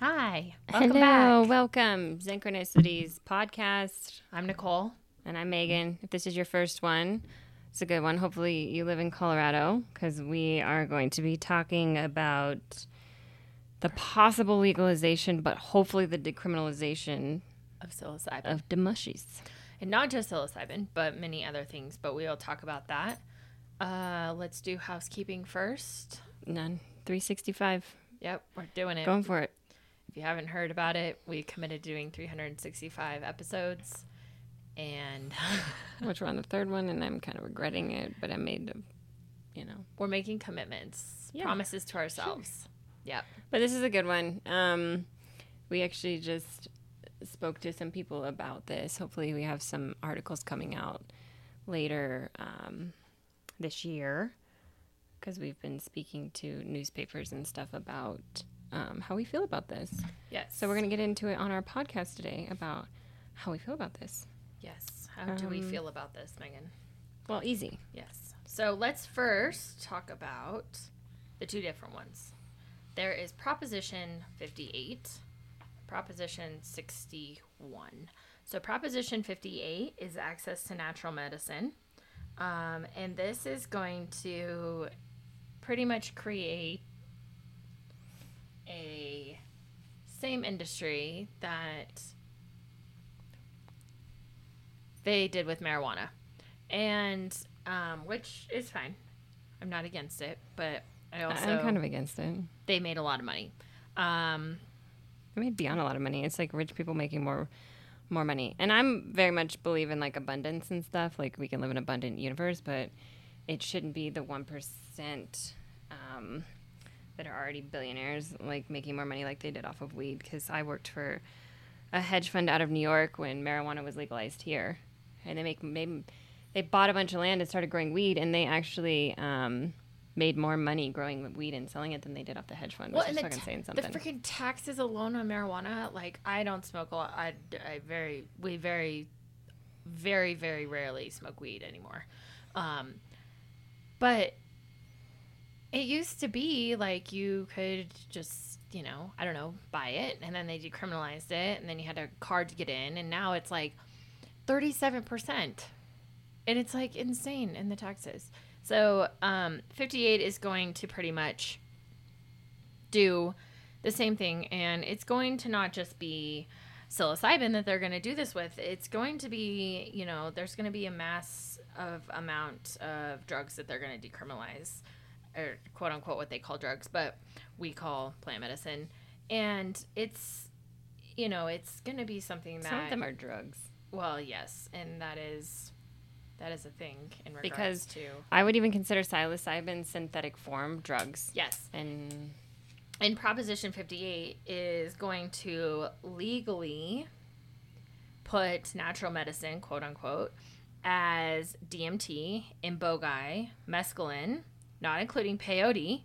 Hi. Welcome Hello, back. welcome. Synchronicities podcast. I'm Nicole. And I'm Megan. If this is your first one, it's a good one. Hopefully, you live in Colorado because we are going to be talking about the possible legalization, but hopefully the decriminalization Of psilocybin. of demushies. and not just psilocybin, but many other things. But we'll talk about that. Uh, let's do housekeeping first. None. 365. Yep, we're doing it. Going for it. If you haven't heard about it, we committed to doing 365 episodes. And Which we're on the third one, and I'm kind of regretting it, but I made, a, you know. we're making commitments, Yeah, promises to ourselves. Yep. But this is a good one. Um, we actually just spoke to some people about this. Hopefully, we have some articles coming out later um, this year because we've been speaking to newspapers and stuff about um, how we feel about this. Yes. So, we're going to get into it on our podcast today about how we feel about this. Yes. How do we Um, feel about this, Megan? Well, easy. Yes. So let's first talk about the two different ones. There is Proposition 58, Proposition 61. So, Proposition 58 is access to natural medicine. Um, and this is going to pretty much create a same industry that they did with marijuana and um, which is fine. I'm not against it, but I also I'm kind of against it. they made a lot of money. Um, I made beyond a lot of money. It's like rich people making more more money. And I'm very much believe in like abundance and stuff. Like we can live in an abundant universe, but it shouldn't be the one percent um, that are already billionaires like making more money like they did off of weed. Because I worked for a hedge fund out of New York when marijuana was legalized here, and they make they, they bought a bunch of land and started growing weed, and they actually. Um, Made more money growing weed and selling it than they did off the hedge fund, which well, is and the, fucking ta- saying the freaking taxes alone on marijuana. Like I don't smoke a lot. I, I very we very very very rarely smoke weed anymore. Um, but it used to be like you could just you know I don't know buy it and then they decriminalized it and then you had a card to get in and now it's like thirty seven percent and it's like insane in the taxes. So um, 58 is going to pretty much do the same thing, and it's going to not just be psilocybin that they're going to do this with. It's going to be, you know, there's going to be a mass of amount of drugs that they're going to decriminalize, or quote unquote what they call drugs, but we call plant medicine, and it's, you know, it's going to be something that Some of them are drugs. well, yes, and that is that is a thing in regards Because- to I would even consider psilocybin synthetic form drugs. yes. And And Proposition 58 is going to legally put natural medicine, quote unquote, as DMT, ibogaine, mescaline, not including peyote.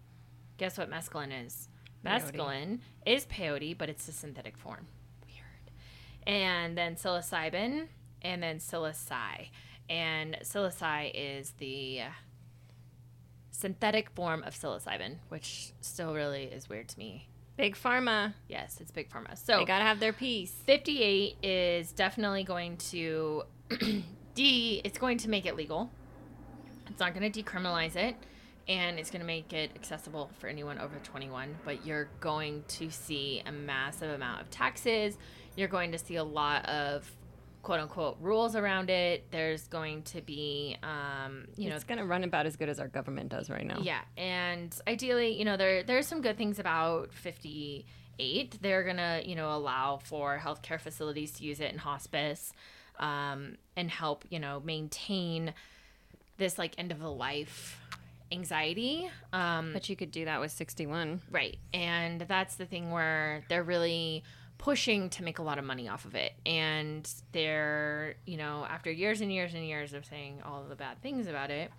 Guess what mescaline is? Peyote. Mescaline is peyote, but it's a synthetic form. Weird. And then psilocybin, and then psilocin. And psilocin is the synthetic form of psilocybin, which still really is weird to me. big pharma, Yes, it's big pharma. So they gotta have their piece. 58 is definitely going to de it's going to make it legal. It's not going to decriminalize it and it's going to make it accessible for anyone over 21, but you're going to see a massive amount of taxes. You're going to see a lot of quote unquote rules around it. There's going to be um, you know it's gonna run about as good as our government does right now. yeah, and ideally, you know, there there's some good things about 58. They're gonna, you know, allow for healthcare facilities to use it in hospice, um, and help, you know, maintain this like end of the life anxiety. Um, But you could do that with 61. Right. And that's the thing where they're really pushing to make a lot of money off of it. And they're, you know, after years and years and years of saying all of the bad things about it,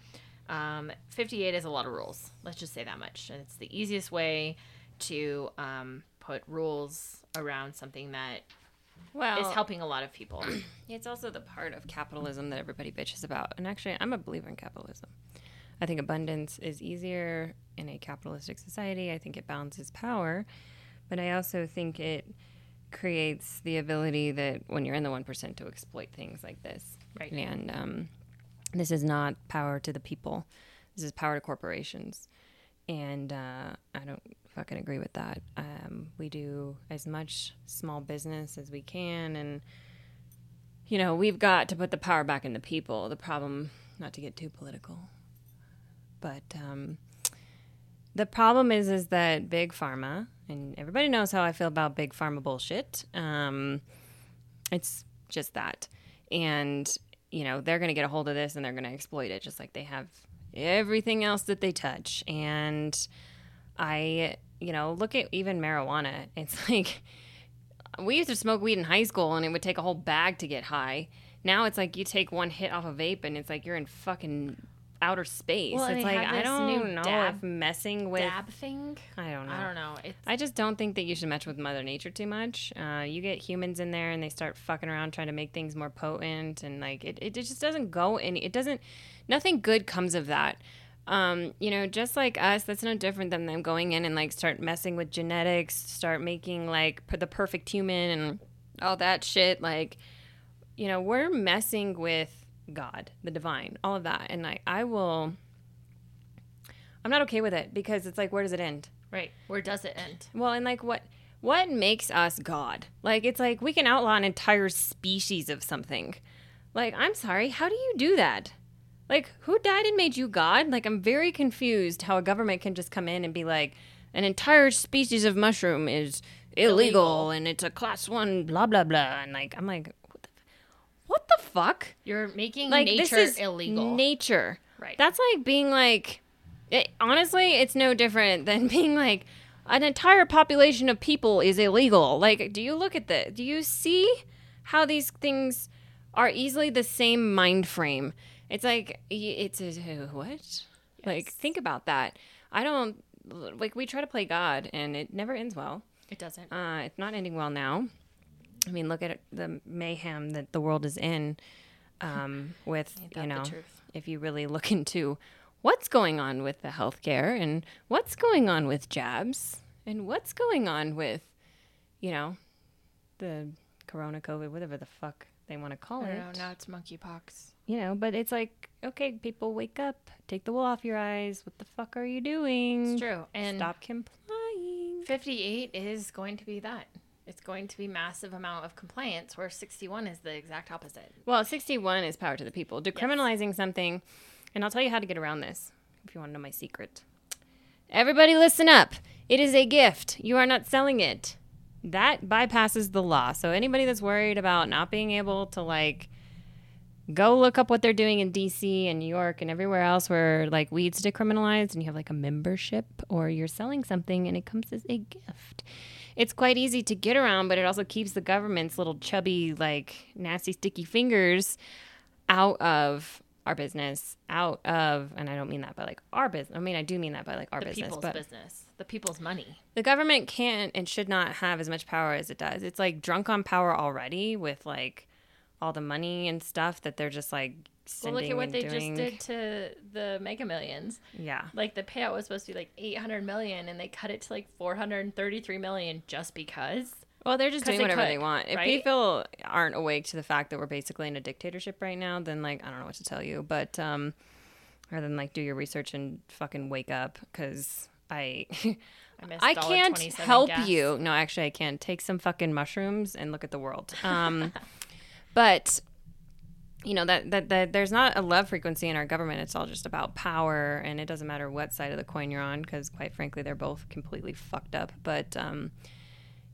um, 58 is a lot of rules. Let's just say that much. And it's the easiest way to um, put rules around something that Well, is helping a lot of people. It's also the part of capitalism that everybody bitches about. And actually, I'm a believer in capitalism. I think abundance is easier in a capitalistic society. I think it balances power. but I also think it creates the ability that when you're in the 1% to exploit things like this. Right. And um, this is not power to the people, this is power to corporations. And uh, I don't fucking agree with that. Um, we do as much small business as we can. And, you know, we've got to put the power back in the people. The problem, not to get too political, but um, the problem is, is that big pharma, and everybody knows how I feel about big pharma bullshit. Um, it's just that, and you know they're going to get a hold of this and they're going to exploit it, just like they have everything else that they touch. And I, you know, look at even marijuana. It's like we used to smoke weed in high school, and it would take a whole bag to get high. Now it's like you take one hit off a vape, and it's like you're in fucking outer space. Well, it's like I don't know dab- if messing with Dab thing. I don't know. I don't know. It's I just don't think that you should mess with Mother Nature too much. Uh, you get humans in there and they start fucking around trying to make things more potent, and like it, it just doesn't go any. It doesn't. Nothing good comes of that. Um, you know, just like us, that's no different than them going in and like start messing with genetics, start making like per- the perfect human and all that shit. Like, you know, we're messing with God, the divine, all of that, and I, I will. I'm not okay with it because it's like, where does it end? right. Where does it end? Well, and like what what makes us God? Like it's like we can outlaw an entire species of something. Like I'm sorry, how do you do that? Like who died and made you God? Like I'm very confused how a government can just come in and be like an entire species of mushroom is illegal, Illegal. and it's a class 1 blah blah blah and like I'm like what the, fuck? You're making Like nature this is illegal. Nature. Right. That's like being like, it, honestly, it's no different than being like, an entire population of people is illegal. Like, do you look at the? Do you see how these things are easily the same mind frame? It's like it's a what? Like, think about that. I don't like. We try to play God, and it never ends well. it doesn't. Uh, it's not ending well now. I mean, look at the mayhem that the world is in. Um, with you know, if you really look into what's going on with the healthcare and what's going on with jabs and what's going on with, you know, the corona, COVID, whatever the fuck they want to call I it. know. Now it's monkeypox. You know, but it's like, okay, people, wake up, take the wool off your eyes. What the fuck are you doing? It's true. And Stop complying. 58 is going to be that. It's going to be massive amount of compliance, where 61 is the exact opposite. Well, 61 is power to the people. Decriminalizing something, and I'll tell you how to get around this if you want to know my secret. Everybody, listen up. It is a gift. You are not selling it. That bypasses the law. So, anybody that's worried about not being able to, like, go look up what they're doing in DC and New York and everywhere else where, like, weed's decriminalized and you have, like, a membership or you're selling something and it comes as a gift it's quite easy to get around, but it also keeps the government's little chubby, like nasty, sticky fingers out of our business, out of, and I don't mean that by like our business. I mean, I do mean that by like our business. The business, people's but business, the people's money. the government can't and should not have as much power as it does. It's like drunk on power already with like all the money and stuff that they're just like Well, look at what they doing. just did to the Mega Millions. Yeah. Like the payout was supposed to be like 800 million, and they cut it to like 433 million just because. Well, they're just doing they whatever could, they want. If right? people aren't awake to the fact that we're basically in a dictatorship right now, then like I don't know what to tell you. But um, rather than like do your research and fucking wake up, because I I I can't help gas. you. No, actually, I can take some fucking mushrooms and look at the world. Um, but you know that, that that there's not a love frequency in our government. It's all just about power, and it doesn't matter what side of the coin you're on, because quite frankly, they're both completely fucked up. But um,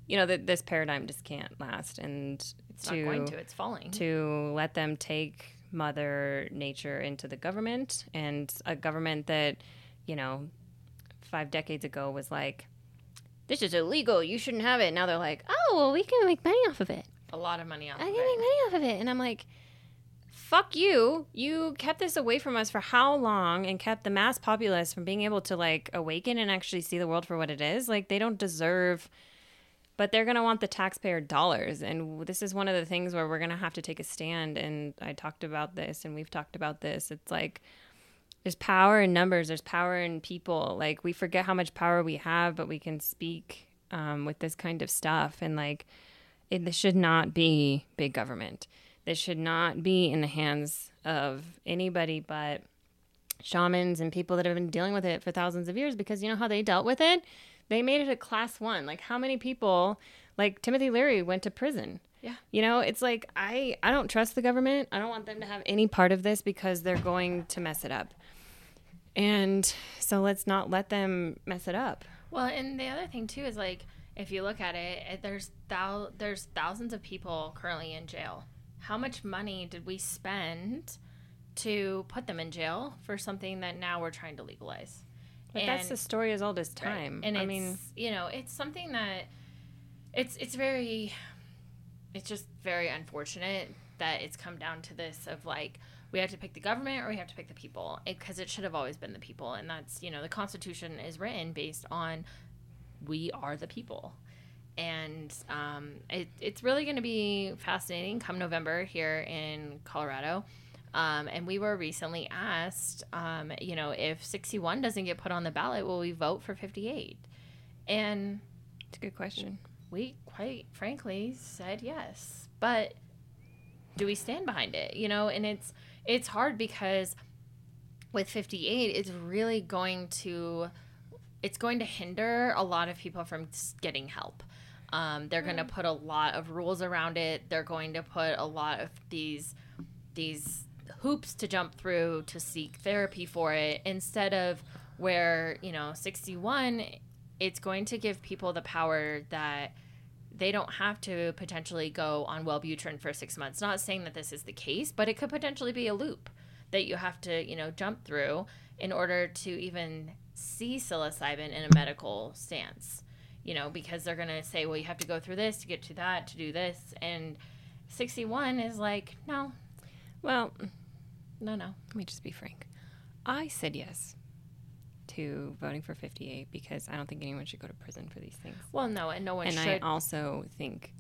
you know that this paradigm just can't last, and It's not going to. It's falling. to let them take mother nature into the government and a government that you know five decades ago was like this is illegal you shouldn't have it now they're like oh well we can make money off of it A lot of money off i can make money off of it and i'm like fuck you. You kept this away from us for how long and kept the mass populace from being able to like awaken and actually see the world for what it is? Like they don't deserve but they're going to want the taxpayer dollars. And this is one of the things where we're going to have to take a stand. And i talked about this and we've talked about this. It's like there's power in numbers. There's power in people. Like we forget how much power we have but we can speak um, with this kind of stuff. And like, it, this should not be big government. This should not be in the hands of anybody but shamans and people that have been dealing with it for thousands of years because you know how they dealt with it? They made it a class one. Like, how many people, like Timothy Leary, went to prison? Yeah. You know, it's like I I don't trust the government. I don't want them to have any part of this because they're going to mess it up. And so let's not let them mess it up. Well, and the other thing too is like if you look at it, it- there's thou there's thousands of people currently in jail. How much money did we spend to put them in jail for something that now we're trying to legalize? But that's And- the story as old as Right. time. And I it's, mean, you know, it's something that it's it's very it's just very unfortunate that it's come down to this of like we have to pick the government or we have to pick the people because it, should have always been the people and that's you know the constitution is written based on we are the people and um, it, it's really going to be fascinating come november here in colorado. Um, and we were recently asked um, you know if 61 doesn't get put on the ballot will we vote for 58 and it's a good question. we quite frankly said yes but do we stand behind it you know? And it's it's hard because with 58 it's really going to it's going to hinder a lot of people from getting help um, they're going to put a lot of rules around it they're going to put a lot of these these hoops to jump through to seek therapy for it instead of where you know 61 it's going to give people the power that they don't have to potentially go on Wellbutrin for six months. Not saying that this is the case, but it could potentially be a loop that you have to, you know, jump through in order to even see psilocybin in a medical stance. You know, because they're gonna say, well, you have to go through this to get to that to do this, and 61 is like, no, Well, no, no. let me just be frank. I said yes to voting for 58 because I don't think anyone should go to prison for these things. Well, no, and no one and I also think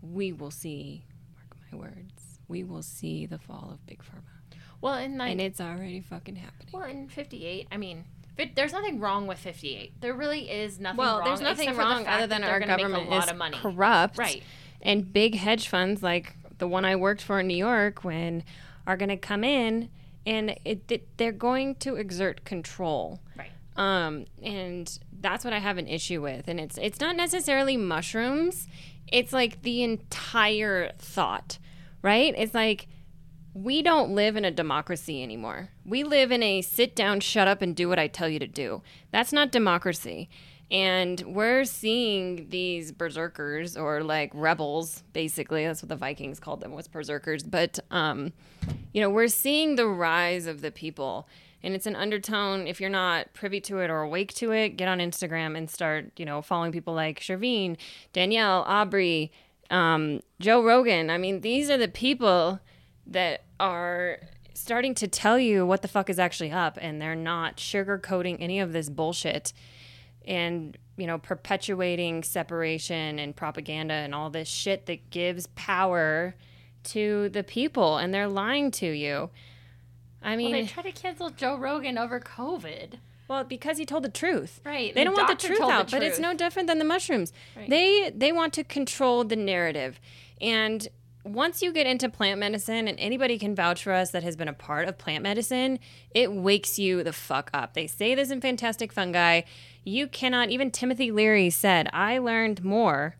we will see, mark my words, we will see the fall of Big Pharma. well, and like, and it's already fucking happening. well, in 58, I mean. There's nothing wrong with 58. There really is nothing well, wrong. there's nothing except for the wrong other than our government a lot is of money. corrupt. Right. And big hedge funds like the one I worked for in New York when are going to come in and it, it, they're going to exert control. Right. Um, and that's what I have an issue with. And it's it's not necessarily mushrooms. It's like the entire thought, right? It's like we don't live in a democracy anymore. We live in a sit down, shut up, and do what I tell you to do. That's not democracy. And we're seeing these berserkers or like rebels, basically. That's what the Vikings called them was berserkers. But, um, you know, we're seeing the rise of the people. And it's an undertone. If you're not privy to it or awake to it, get on Instagram and start, you know, following people like Shervine, Danielle, Aubrey, um, Joe Rogan. I mean, these are the people that are starting to tell you what the fuck is actually up and they're not sugarcoating any of this bullshit and you know perpetuating separation and propaganda and all this shit that gives power to the people and they're lying to you i Well, mean they try to cancel Joe Rogan over COVID. well, because he told the truth. Right, They the don't want the truth told the out, but it's no different than the mushrooms. Right. They they want to control the narrative. And once you get into plant medicine and anybody can vouch for us that has been a part of plant medicine, it wakes you the fuck up. They say this in Fantastic Fungi. You cannot even Timothy Leary said, "I learned more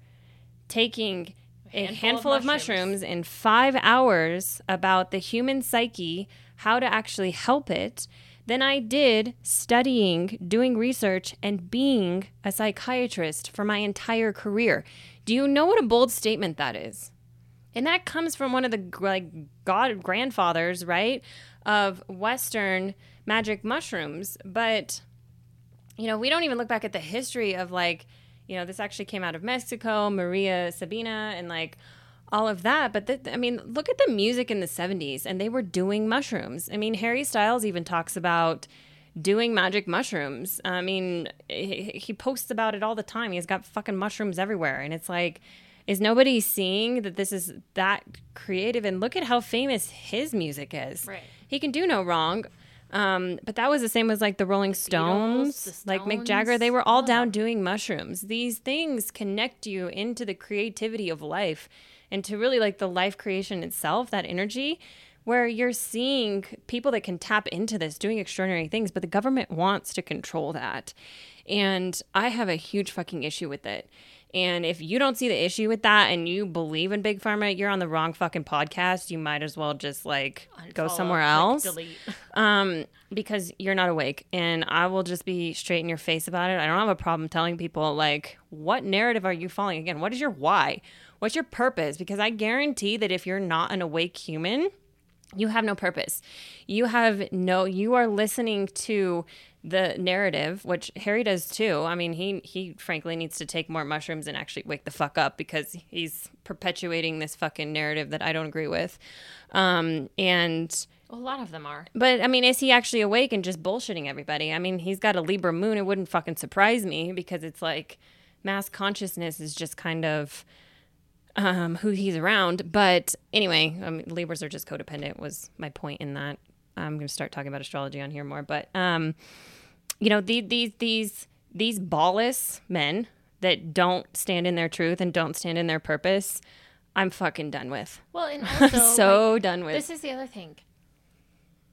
taking a handful, handful of of mushrooms in 5 hours about the human psyche, how to actually help it." than I did studying, doing research, and being a psychiatrist for my entire career. Do you know what a bold statement that is? And that comes from one of the like god grandfathers, right, of Western magic mushrooms. But you know, we don't even look back at the history of like, you know, this actually came out of Mexico, Maria Sabina, and like all of that. But th- I mean, look at the music in the 70s, and they were doing mushrooms. I mean, Harry Styles even talks about doing magic mushrooms. I mean, he, he posts about it all the time. He's got fucking mushrooms everywhere. And it's like, is nobody seeing that this is that creative? And look at how famous his music is. Right. He can do no wrong. Um, but that was the same as like the Rolling Stones, the like Mick Jagger. They were all all down doing mushrooms. These things connect you into the creativity of life and to really like the life creation itself, that energy where you're seeing people that can tap into this doing extraordinary things, but the government wants to control that. And I have a huge fucking issue with it. And if you don't see the issue with that and you believe in big pharma, you're on the wrong fucking podcast. You might as well just like go somewhere else delete. um, because you're not awake. And I will just be straight in your face about it. I don't have a problem telling people, like, what narrative are you following? Again, what is your why? What's your purpose? Because I guarantee that if you're not an awake human, you have no purpose. You have no, you are listening to the narrative, which Harry does too. I mean, he he frankly needs to take more mushrooms and actually wake the fuck up because he's perpetuating this fucking narrative that I don't agree with. Um, and a lot of them are. but I mean, is he actually awake and just bullshitting everybody? I mean, he's got a Libra moon. It wouldn't fucking surprise me because it's like mass consciousness is just kind of um, who he's around. But anyway, I mean, Libras are just codependent. Was my point in that. I'm going to start talking about astrology on here more, but um, you know, the, these these these ballless men that don't stand in their truth and don't stand in their purpose. I'm fucking done with. Well, and also so like, done with. This is the other thing.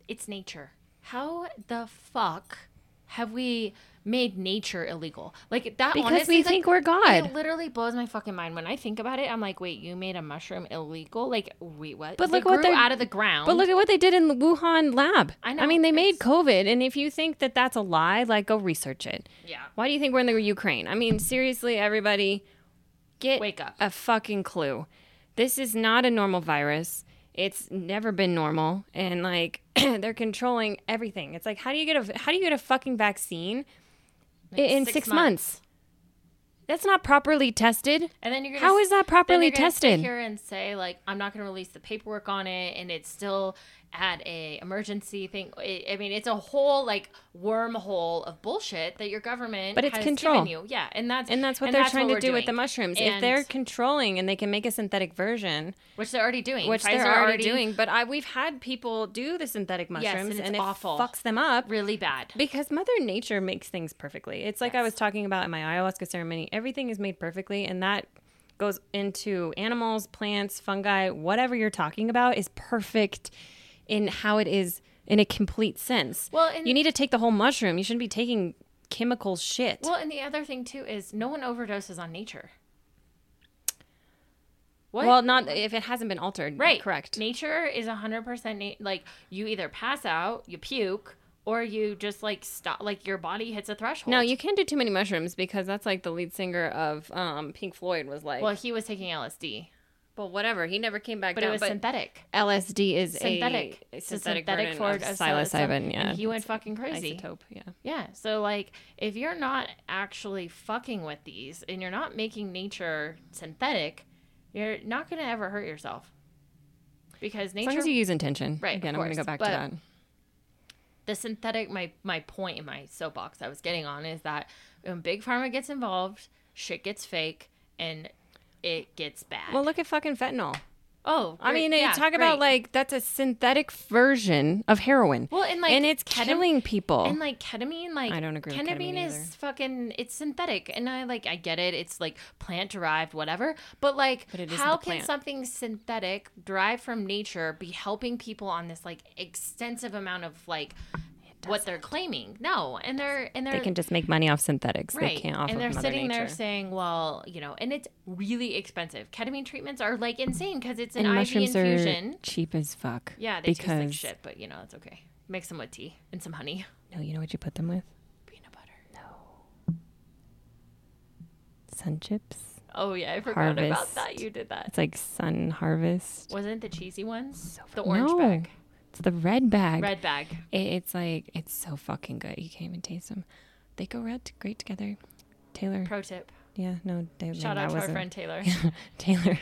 It's nature. How the fuck have we made nature illegal? Like that Because honestly, we like, think we're God. It literally blows my fucking mind when I think about it. I'm like, wait, you made a mushroom illegal? Like, wait, what? But They look what they're- out of the ground. But look at what they did in the Wuhan lab. I know. I mean, they made COVID, and if you think that that's a lie, like go research it. yeah, Why do you think we're in the Ukraine? I mean, seriously, everybody, get Wake up. a fucking clue. This is not a normal virus. It's never been normal, and like they're controlling everything. It's like, how do you get a how do you get a fucking vaccine i- in six six, months. months? That's not properly tested. and then you're gonna How is that properly sit tested? here and say like, I'm not going to release the paperwork on it, and it's still at a emergency thing. I mean, it's a whole like wormhole of bullshit that your government But it's has control. you. Yeah, and that's And that's what they're trying to we're do with the doing. mushrooms. if they're controlling and they can make a synthetic version, which they're already doing, which Pfizer they're already, doing. But I, we've had people do the synthetic Yes, mushrooms, and it's and it awful. fucks them up really bad. because Mother Nature makes things perfectly. It's like I was talking about in my ayahuasca ceremony. Everything is made perfectly, and that goes into animals, plants, fungi, whatever you're talking about is perfect in how it is in a complete sense. Well, you need to take the whole mushroom. You shouldn't be taking chemical shit. Well, and the other thing too is no one overdoses on nature. What? Well, not if it hasn't been altered. right. Correct. Nature is hundred percent na- like you either pass out, you puke, or you just like stop. Like your body hits a threshold. No, you can't do too many mushrooms because that's like the lead singer of um, Pink Floyd was like. Well, he was taking LSD, well, whatever. He never came back but down. it was synthetic. LSD is Synthetic. a, a It's a synthetic, synthetic form of psilocybin. Yeah, he went fucking crazy. Isotope. Yeah. Yeah. So like, if you're not actually fucking with these, and you're not making nature synthetic, you're not gonna ever hurt yourself. Because As nature long as you use intention. Right, Again, I'm going to go back to that. the synthetic my my point in my soapbox I was getting on is that when big pharma gets involved, shit gets fake and it gets bad. Well, look at fucking fentanyl. oh, I mean, Yeah, talk about like that's a synthetic version of heroin. well, and like and it's ketam- killing people. And like ketamine, like I don't agree with ketamine, ketamine is either. fucking it's synthetic, and I like I get it. It's like plant derived, whatever. But like, But how can something synthetic derived from nature be helping people on this like extensive amount of like what they're claiming? No, and they're and they're they can just make money off synthetics. They can't off and they're sitting there saying, well, you know, and it's really expensive. Ketamine treatments are like insane because it's an and IV infusion. cheap as fuck. Yeah, they taste like because shit, but you know, it's okay. Mix them with tea and some honey. no, you know what you put them with? Peanut butter. No. Sun chips. Oh yeah, I forgot about Harvest. that. You did that. It's like Sun Harvest. Wasn't it the cheesy ones? So the orange no, bag. It's the red bag. Red bag. It, it's like it's so fucking good. You can't even taste them. They go red great together. Taylor. Pro tip. yeah, no. They, Shout out to our friend Taylor. Taylor.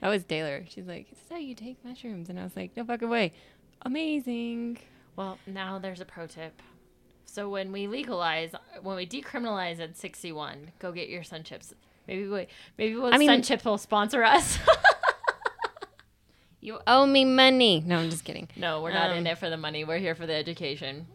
That was Taylor. She's like, "This is how you take mushrooms," and I was like, "No fucking way." Amazing. well, now there's a pro tip. So when we legalize, when we decriminalize at 61, go get your sun chips. Maybe we, maybe we'll, I mean- sun chips will sponsor us. You owe me money. No, I'm just kidding. no, we're not Um, in it for the money. We're here for the education.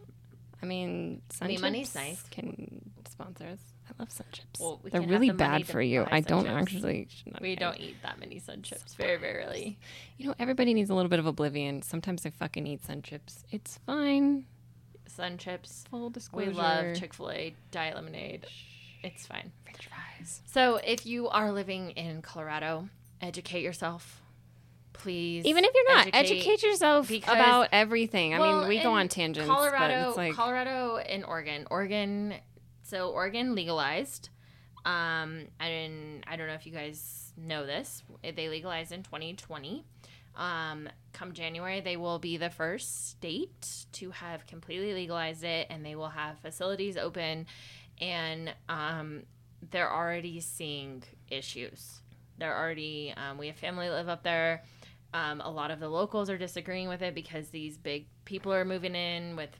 I mean, Sun I mean, Chips money's nice. Can sponsor us. I love Sun Chips. Well, we They're really the bad for you. I don't Chips. actually. We eat. don't eat that many sun chips. Very, very rarely. You know, everybody needs a little bit of oblivion. Sometimes I fucking eat Sun Chips. It's fine. Sun chips. Full disclosure. We love Chick fil A diet lemonade. It's fine. French fries. So if you are living in Colorado, educate yourself. Please. Even if you're not, educate, yourself because- about everything. I Well, mean, we go on tangents, Colorado, but it's like Colorado and Oregon. Oregon, so Oregon legalized. Um, and I don't know if you guys know this. They legalized in 2020. Um, come January, they will be the first state to have completely legalized it, and they will have facilities open. And um, they're already seeing issues. They're already. Um, we have family live up there. Um, a lot of the locals are disagreeing with it because these big people are moving in with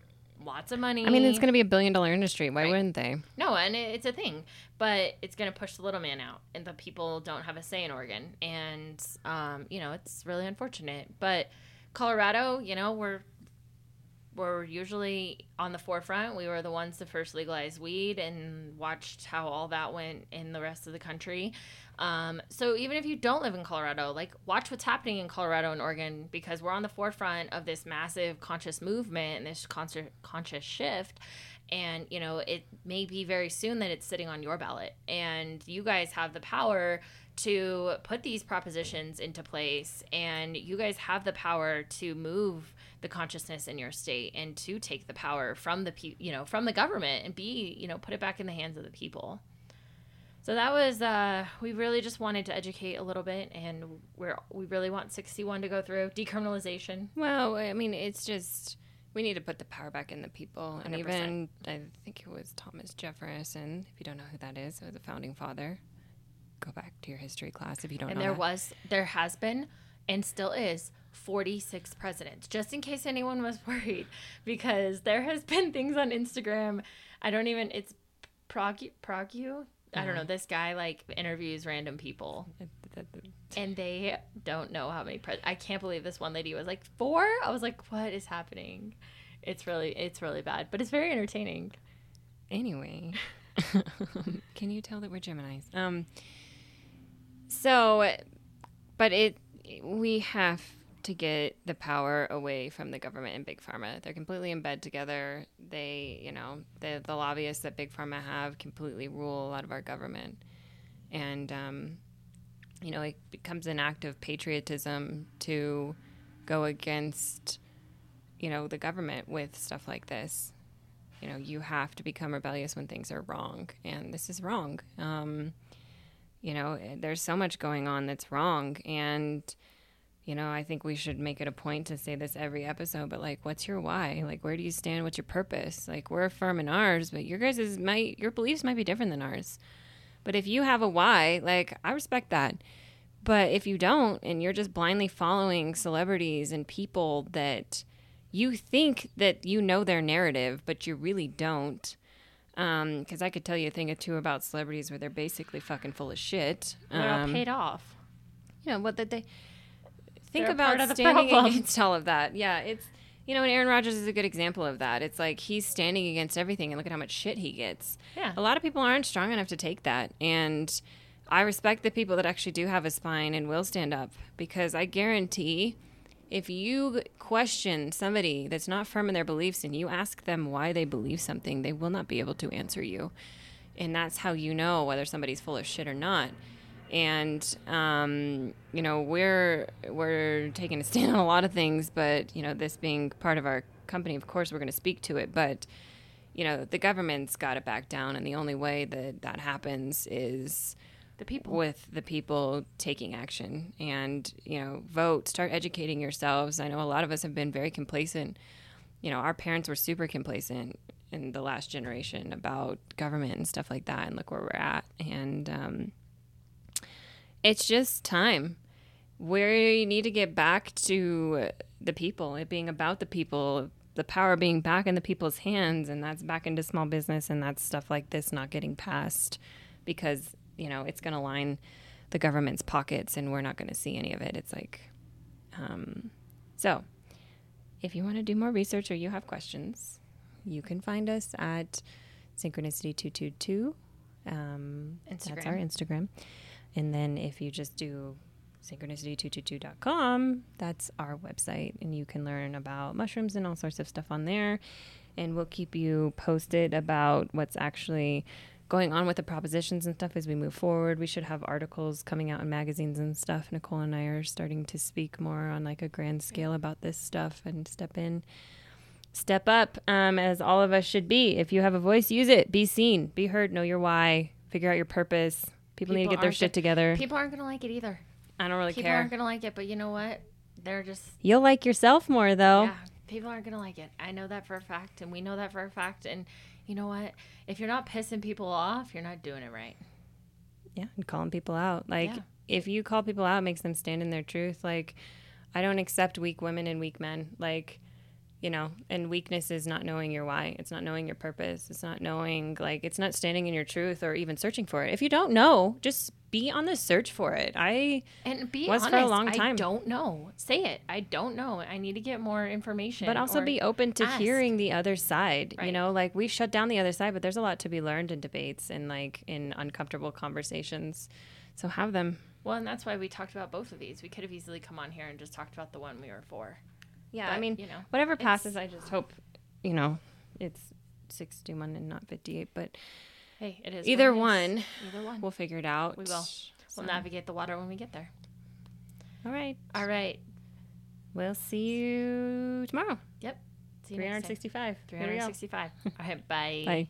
lots of money. I mean, it's going to be a billion dollar industry. Why Right. wouldn't they? no, and it, it's a thing, but it's going to push the little man out, and the people don't have a say in Oregon, and um, you know it's really unfortunate. But Colorado, you know, we're we're usually on the forefront. We were the ones to first legalize weed, and watched how all that went in the rest of the country. Um, so even if you don't live in Colorado, like watch what's happening in Colorado and Oregon because we're on the forefront of this massive conscious movement and this conscious conscious shift. And you know, it may be very soon that it's sitting on your ballot, and you guys have the power to put these propositions into place, and you guys have the power to move the consciousness in your state and to take the power from the pe- you know from the government and be you know put it back in the hands of the people. So that was uh, we really just wanted to educate a little bit, and we're we really want sixty one to go through decriminalization. Well, I mean, it's just we need to put the power back in the people, and 100%. even I think it was Thomas Jefferson. If you don't know who that is, was a founding father. Go back to your history class if you don't and know. there that. was there has been and still is 46 presidents just in case anyone was worried because there has been things on instagram. I don't even it's prog progu i don't know this guy like interviews random people. And they don't know how many pres- i can't believe this one lady was like four? I was like what is happening? It's really it's really bad but it's very entertaining. Anyway, can you tell that we're Gemini's? Um. So, but it we have to get the power away from the government and big pharma. They're completely in bed together. They, you know, the the lobbyists that big pharma have completely rule a lot of our government, and um, you know, it becomes an act of patriotism to go against, you know, the government with stuff like this you know you have to become rebellious when things are wrong and this is wrong um, you know there's so much going on that's wrong and you know i think we should make it a point to say this every episode but like what's your why like where do you stand what's your purpose like we're firm in ours but your guys is might your beliefs might be different than ours but if you have a why like i respect that but if you don't and you're just blindly following celebrities and people that you think that you know their narrative, but you really don't. Because I could tell you a thing or two about celebrities where they're basically fucking full of shit. they're all Um, paid off you know what that they think They're about part of the standing problem. against all of that. Yeah, it's you know, and Aaron Rodgers is a good example of that. It's like he's standing against everything, and look at how much shit he gets. Yeah. a lot of people aren't strong enough to take that, and I respect the people that actually do have a spine and will stand up because I guarantee. If you question somebody that's not firm in their beliefs and you ask them why they believe something, they will not be able to answer you. And that's how you know whether somebody's full of shit or not and um, you know we're we're taking a stand on a lot of things but you know this being part of our company of course we're going to speak to it. But you know the government's got to back down and the only way that that happens is the people. with the people taking action. And you know vote start educating yourselves. I know a lot of us have been very complacent. You know our parents were super complacent in the last generation about government and stuff like that and look where we're at. And um, it's just time we need to get back to the people it being about the people the power being back in the people's hands and that's back into small business and that's stuff like this not getting passed because you know it's going to line the government's pockets and we're not going to see any of it it's like um, so if you want to do more research or you have questions you can find us at Synchronicity222. Um, That's our Instagram. And then if you just do synchronicity222.com, that's our website. And you can learn about mushrooms and all sorts of stuff on there. And we'll keep you posted about what's actually going on with the propositions and stuff as we move forward. We should have articles coming out in magazines and stuff. Nicole and I are starting to speak more on like a grand scale about this stuff and step in, step up, um, as all of us should be. If you have a voice, use it. Be seen, be heard, know your why, figure out your purpose. People, People need to get their shit together. People aren't gonna like it either. I don't really people care. People aren't gonna like it, but you know what? They're just you'll like yourself more though. Yeah, people aren't gonna like it. I know that for a fact, and we know that for a fact. And you know what? If you're not pissing people off, you're not doing it right. Yeah, and calling people out. Like yeah. if you call people out, it makes them stand in their truth. Like I don't accept weak women and weak men. Like you know, and weakness is not knowing your why. It's not knowing your purpose. It's not knowing like it's not standing in your truth or even searching for it. If you don't know, just be on the search for it. I and be was honest, for a long time. I don't know. Say it. I don't know. I need to get more information. But also be open to ask. hearing the other side. Right. You know, like we shut down the other side, but there's a lot to be learned in debates and like in uncomfortable conversations. So have them. Well, and that's why we talked about both of these. We could have easily come on here and just talked about the one we were for. Yeah, but, I mean, you know, whatever passes, I just hope, you know, it's 61 and not 58, but hey, it is either one. Either one. We'll figure it out. We will. We'll navigate the water when we get there. All right. All right. We'll see you tomorrow. Yep. See you 365. 365. All right. Bye. Bye.